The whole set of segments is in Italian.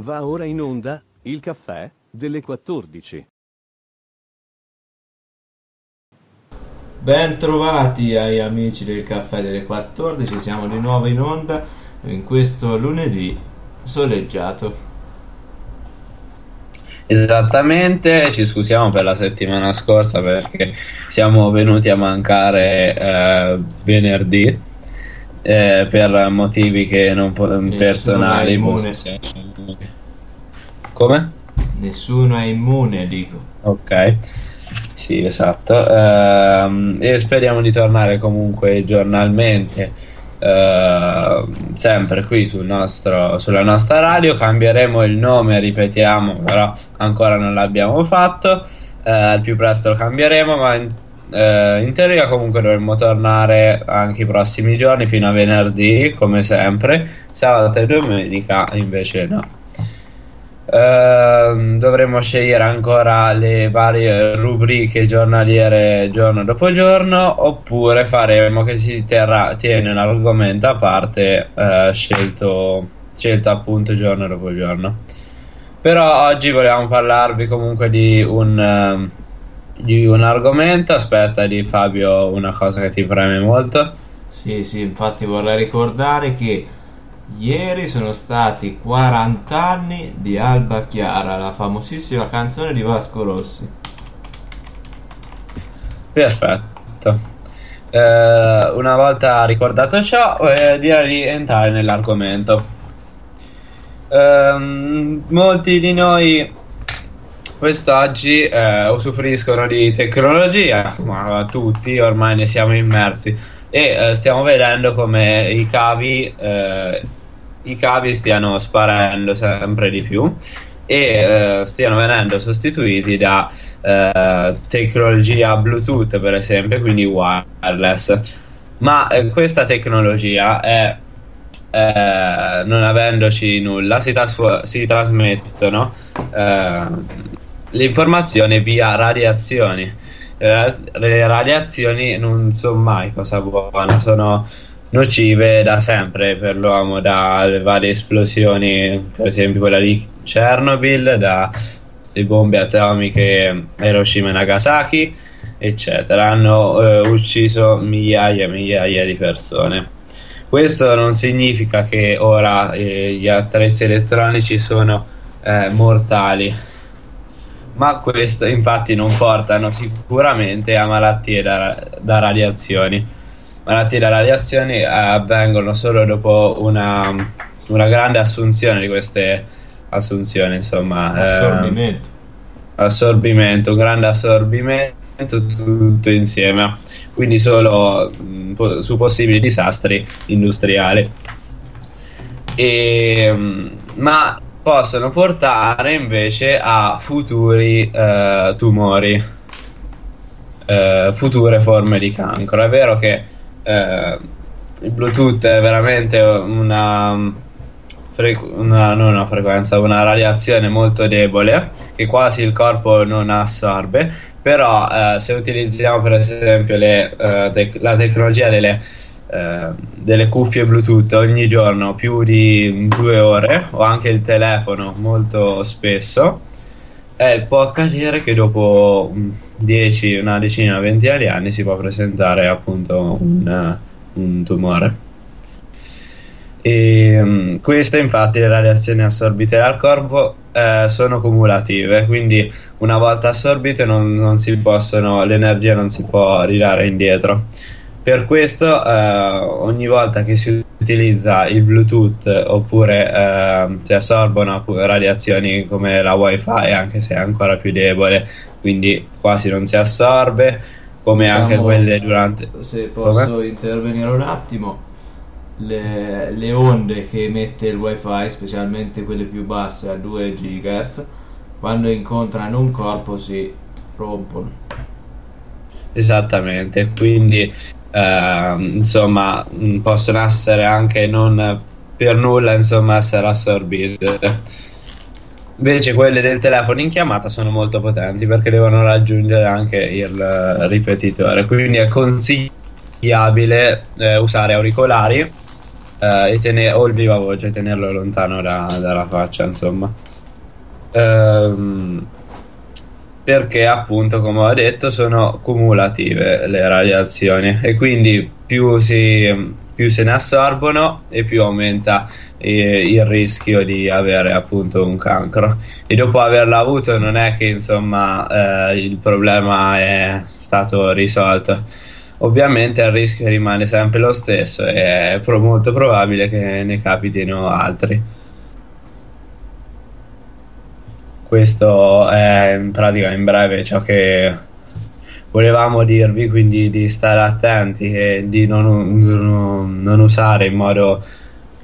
Va ora in onda il caffè delle 14. Ben trovati ai amici del caffè delle 14, siamo di nuovo in onda in questo lunedì soleggiato. Esattamente, ci scusiamo per la settimana scorsa perché siamo venuti a mancare eh, venerdì eh, per motivi che non po- personali. Come? Nessuno è immune, dico. Ok, sì, esatto. Ehm, e speriamo di tornare comunque giornalmente. eh, sempre qui sul nostro, sulla nostra radio cambieremo il nome ripetiamo però ancora non l'abbiamo fatto eh, al più presto lo cambieremo ma in, eh, in teoria comunque dovremmo tornare anche i prossimi giorni fino a venerdì come sempre. Sabato e domenica invece no. Ehm, dovremo scegliere ancora le varie rubriche giornaliere giorno dopo giorno oppure faremo che si terrà, tiene un argomento a parte eh, scelto, scelto appunto giorno dopo giorno. Però oggi volevamo parlarvi comunque di un, ehm, di un argomento aspetta di Fabio una cosa che ti preme molto Sì, sì, infatti vorrei ricordare che ieri sono stati 40 anni di Alba Chiara, la famosissima canzone di Vasco Rossi. Perfetto. Eh, una volta ricordato ciò, eh, direi di entrare nell'argomento. Ehm, molti di noi quest'oggi eh, usufruiscono di tecnologia, ma tutti ormai ne siamo immersi e eh, stiamo vedendo come i cavi, eh, i cavi stiano sparendo sempre di più e eh, stiano venendo sostituiti da eh, tecnologia Bluetooth per esempio, quindi wireless. Ma eh, questa tecnologia è eh, non avendoci nulla, si, trasfu- si trasmettono eh, le informazioni via radiazioni. Eh, le radiazioni non sono mai cosa buona, sono nocive da sempre per l'uomo, dalle varie esplosioni, per esempio quella di Chernobyl, dalle bombe atomiche Hiroshima e Nagasaki, eccetera. Hanno eh, ucciso migliaia e migliaia di persone. Questo non significa che ora eh, gli attrezzi elettronici sono eh, mortali, ma questo infatti non portano sicuramente a malattie da, da radiazioni. Malattie da radiazioni eh, avvengono solo dopo una, una, grande assunzione di queste assunzioni, insomma. Assorbimento. Eh, assorbimento, un grande assorbimento tutto insieme, quindi solo mh, po- su possibili disastri industriali. E, mh, ma possono portare invece a futuri eh, tumori, eh, future forme di cancro. È vero che eh, il Bluetooth è veramente una, frequ- una, una frequenza, una radiazione molto debole che quasi il corpo non assorbe, però eh, se utilizziamo per esempio le, eh, tec- la tecnologia delle delle cuffie Bluetooth ogni giorno più di due ore o anche il telefono molto spesso eh, può accadere che dopo 10, una decina, ventina di anni si può presentare appunto un, un tumore. E, um, queste infatti le radiazioni assorbite dal corpo eh, sono cumulative, quindi una volta assorbite non, non si possono, l'energia non si può ridare indietro. Per questo eh, ogni volta che si utilizza il Bluetooth oppure eh, si assorbono radiazioni come la wifi anche se è ancora più debole quindi quasi non si assorbe come Diciamo, anche quelle durante Se posso Come? intervenire un attimo, le, le onde che emette il wifi, specialmente quelle più basse a 2 GHz, quando incontrano un corpo si rompono. Esattamente, quindi eh, insomma mh, possono essere anche non per nulla insomma essere assorbite. Invece quelle del telefono in chiamata sono molto potenti perché devono raggiungere anche il ripetitore, quindi è consigliabile eh, usare auricolari eh, tenere, o il viva voce, tenerlo lontano da- dalla faccia, insomma. Ehm, perché appunto, come ho detto, sono cumulative le radiazioni e quindi più, si, più se ne assorbono e più aumenta eh, il rischio di avere appunto un cancro. E dopo averlo avuto non è che insomma eh, il problema è stato risolto. Ovviamente il rischio rimane sempre lo stesso e è molto probabile che ne capitino altri. Questo è in pratica in breve ciò che volevamo dirvi, quindi di stare attenti e di non, non- usare in modo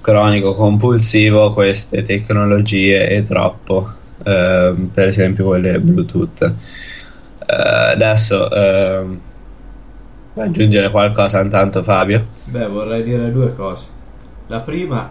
cronico compulsivo queste tecnologie e troppo, ehm, per esempio quelle Bluetooth. Eh, adesso vuoi aggiungere qualcosa intanto Fabio? Beh, vorrei dire due cose. La prima,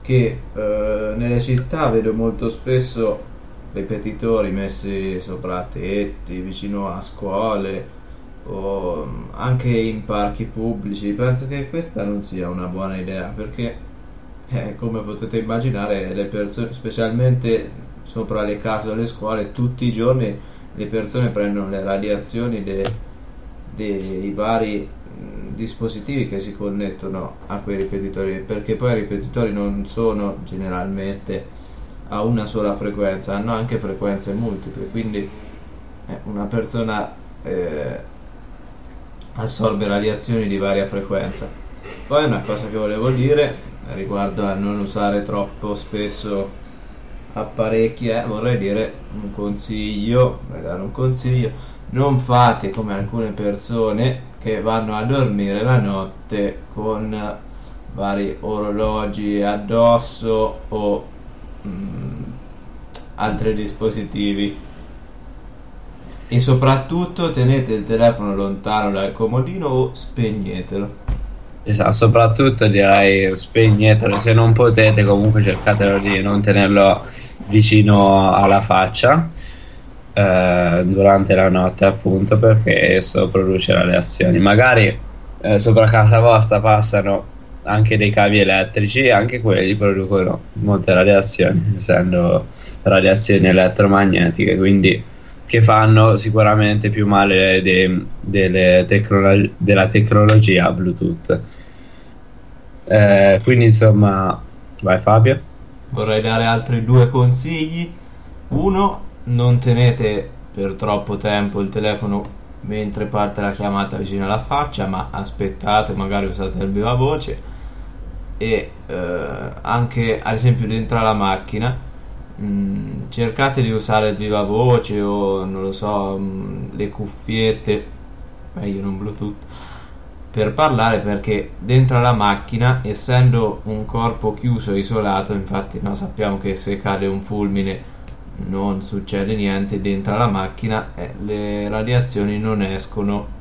che eh, nelle città vedo molto spesso ripetitori messi sopra tetti, vicino a scuole o mm, anche in parchi pubblici. Penso che questa non sia una buona idea perché, eh, come potete immaginare, le persone, specialmente sopra le case o le scuole, tutti i giorni le persone prendono le radiazioni de- dei vari mh, dispositivi che si connettono a quei ripetitori perché poi i ripetitori non sono generalmente a una sola frequenza hanno anche frequenze multiple quindi eh, una persona eh, assorbe radiazioni di varia frequenza. Poi una cosa che volevo dire riguardo a non usare troppo spesso apparecchi è vorrei dire un consiglio dare un consiglio. Non fate come alcune persone che vanno a dormire la notte con vari orologi addosso o mm, altri dispositivi e soprattutto tenete il telefono lontano dal comodino o spegnetelo Esatto, soprattutto direi spegnetelo, se non potete comunque cercatelo di non tenerlo vicino alla faccia eh, durante la notte appunto perché esso produce radiazioni. Magari eh, sopra casa vostra passano anche dei cavi elettrici anche quelli producono molte radiazioni, essendo radiazioni elettromagnetiche, quindi che fanno sicuramente più male de- delle tecnolo- della tecnologia Bluetooth. Eh, quindi insomma, vai Fabio. Vorrei dare altri due consigli. Uno, non tenete per troppo tempo il telefono mentre parte la chiamata vicino alla faccia, ma aspettate, magari usate il viva voce e eh, anche ad esempio dentro alla macchina mh, cercate di usare il viva voce o non lo so, mh, le cuffiette, meglio non Bluetooth per parlare perché dentro alla macchina, essendo un corpo chiuso e isolato, infatti no, sappiamo che se cade un fulmine non succede niente dentro alla macchina, eh, le radiazioni non escono.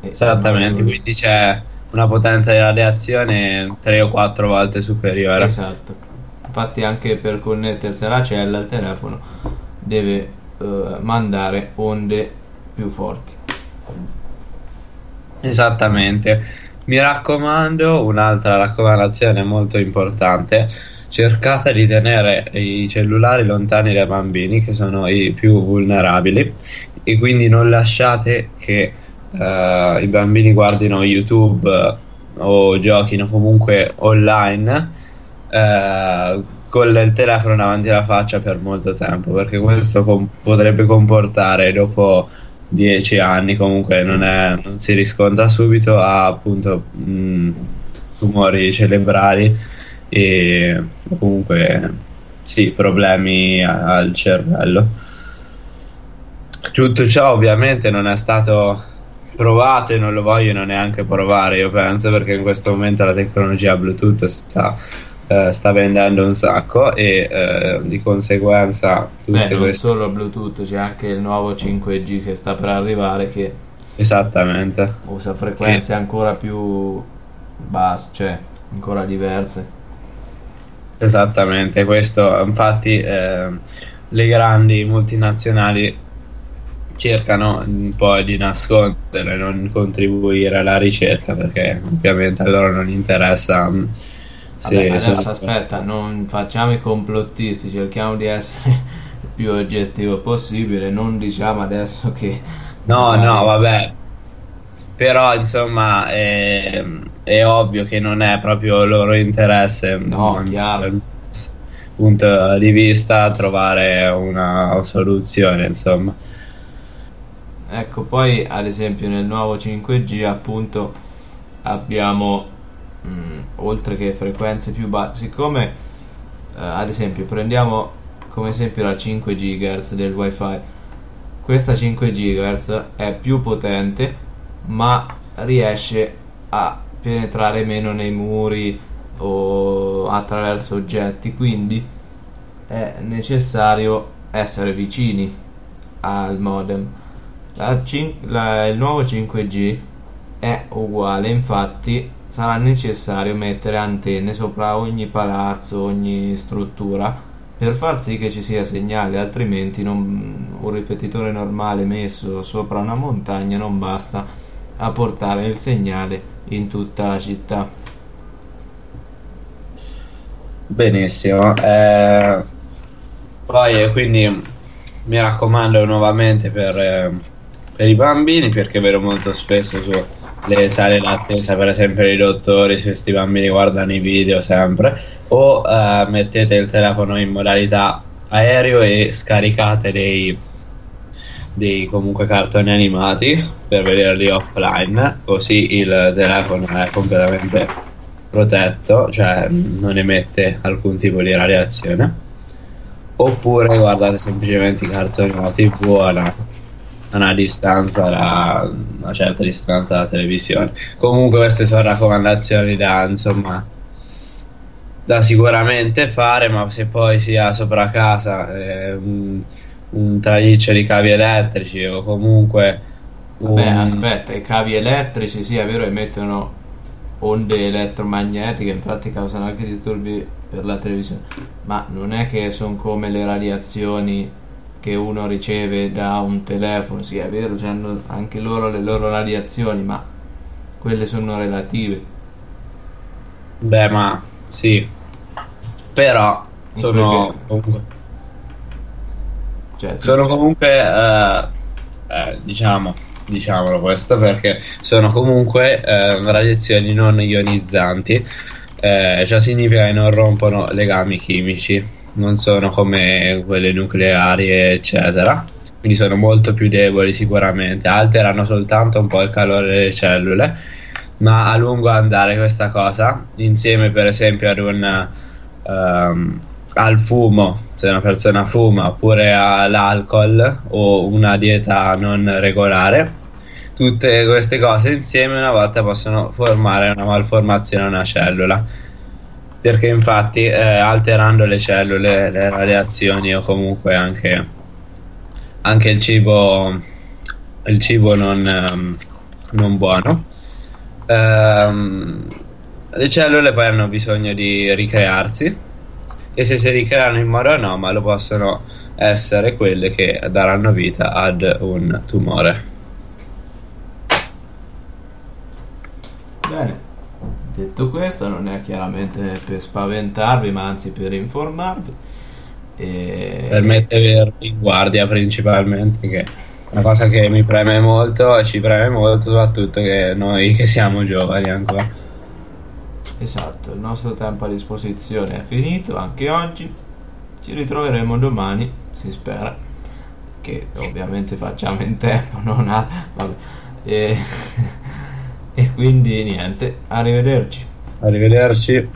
Esattamente, quindi c'è una potenza di radiazione 3 o 4 volte superiore. Esatto. Infatti anche per connettersi alla cella il telefono deve eh, mandare onde più forti. Esattamente. Mi raccomando, un'altra raccomandazione molto importante, cercate di tenere i cellulari lontani dai bambini che sono i più vulnerabili e quindi non lasciate che eh, i bambini guardino YouTube eh, o giochino comunque online eh, con il telefono davanti alla faccia per molto tempo perché questo com- potrebbe comportare dopo 10 anni comunque non, è- non si riscontra subito a appunto mh, tumori cerebrali e comunque sì problemi al cervello. Tutto ciò ovviamente non è stato provato e non lo vogliono neanche provare io penso perché in questo momento la tecnologia Bluetooth sta, eh, sta vendendo un sacco e eh, di conseguenza tutte Beh, non queste solo Bluetooth, c'è anche il nuovo 5G che sta per arrivare che esattamente usa frequenze ancora più basse, cioè ancora diverse. Esattamente, questo infatti ehm, le grandi multinazionali cercano un po' di nascondere, non contribuire alla ricerca perché ovviamente a loro non interessa. mm, Vabbè, adesso sono- aspetta, non facciamo i complottisti, cerchiamo di essere il più oggettivo possibile, non diciamo adesso che... No, no, vabbè. Però insomma è, è ovvio che non è proprio loro interesse No, mm, chiaro. dal punto di vista trovare una soluzione, insomma. Ecco, poi ad esempio nel nuovo 5G appunto abbiamo mh, oltre che frequenze più basse, siccome eh, ad esempio prendiamo come esempio la 5 GHz del wifi, questa 5 GHz è più potente ma riesce a penetrare meno nei muri o attraverso oggetti, quindi è necessario essere vicini al modem. La cin- la- il nuovo 5G è uguale, infatti sarà necessario mettere antenne sopra ogni palazzo, ogni struttura per far sì che ci sia segnale, altrimenti non- un ripetitore normale messo sopra una montagna non basta a portare il segnale in tutta la città. Benissimo. eh, poi eh, quindi mi raccomando nuovamente per, eh, per i bambini perché vedo molto spesso sulle sale d'attesa, per esempio i dottori, se questi bambini guardano i video sempre, o eh, mettete il telefono in modalità aereo e scaricate dei, dei comunque cartoni animati per vederli offline, così il telefono è completamente protetto, cioè non emette alcun tipo di radiazione. Oppure guardate semplicemente i cartoni alla TV a una distanza, da, una certa distanza dalla televisione. Comunque queste sono raccomandazioni da insomma da sicuramente fare, ma se poi si ha sopra casa eh, un, un traliccio di cavi elettrici o comunque Vabbè, un- aspetta, i cavi elettrici, sì, è vero, emettono onde elettromagnetiche, infatti causano anche disturbi per la televisione, ma non è che sono come le radiazioni che uno riceve da un telefono, sì, è vero, hanno anche loro le loro radiazioni, ma quelle sono relative. Beh, ma sì, però sono comunque, Cioè, sono comunque eh, eh, diciamo, diciamolo questo perché sono comunque eh, radiazioni non ionizzanti, eh, ciò significa che non rompono legami chimici, non sono come quelle nucleari, eccetera. Quindi sono molto più deboli sicuramente, alterano soltanto un po' il calore delle cellule, ma a lungo andare questa cosa, insieme per esempio ad un ehm, al fumo, se una persona fuma, oppure all'alcol o una dieta non regolare, tutte queste cose insieme una volta possono formare una malformazione a una cellula. Perché infatti eh, alterando le cellule, le radiazioni o comunque anche, anche il cibo, il cibo non, ehm, non buono, ehm, le cellule poi hanno bisogno di ricrearsi e se si ricreano in modo anomalo possono essere quelle che daranno vita ad un tumore. Detto questo, non è chiaramente per spaventarvi, ma anzi per informarvi. E... Per mettervi in guardia principalmente, che è una cosa che mi preme molto e ci preme molto, soprattutto che noi che siamo giovani ancora. Esatto, il nostro tempo a disposizione è finito anche oggi. Ci ritroveremo domani, si spera. Che ovviamente facciamo in tempo, non a... Vabbè. E... e quindi niente, arrivederci. Arrivederci.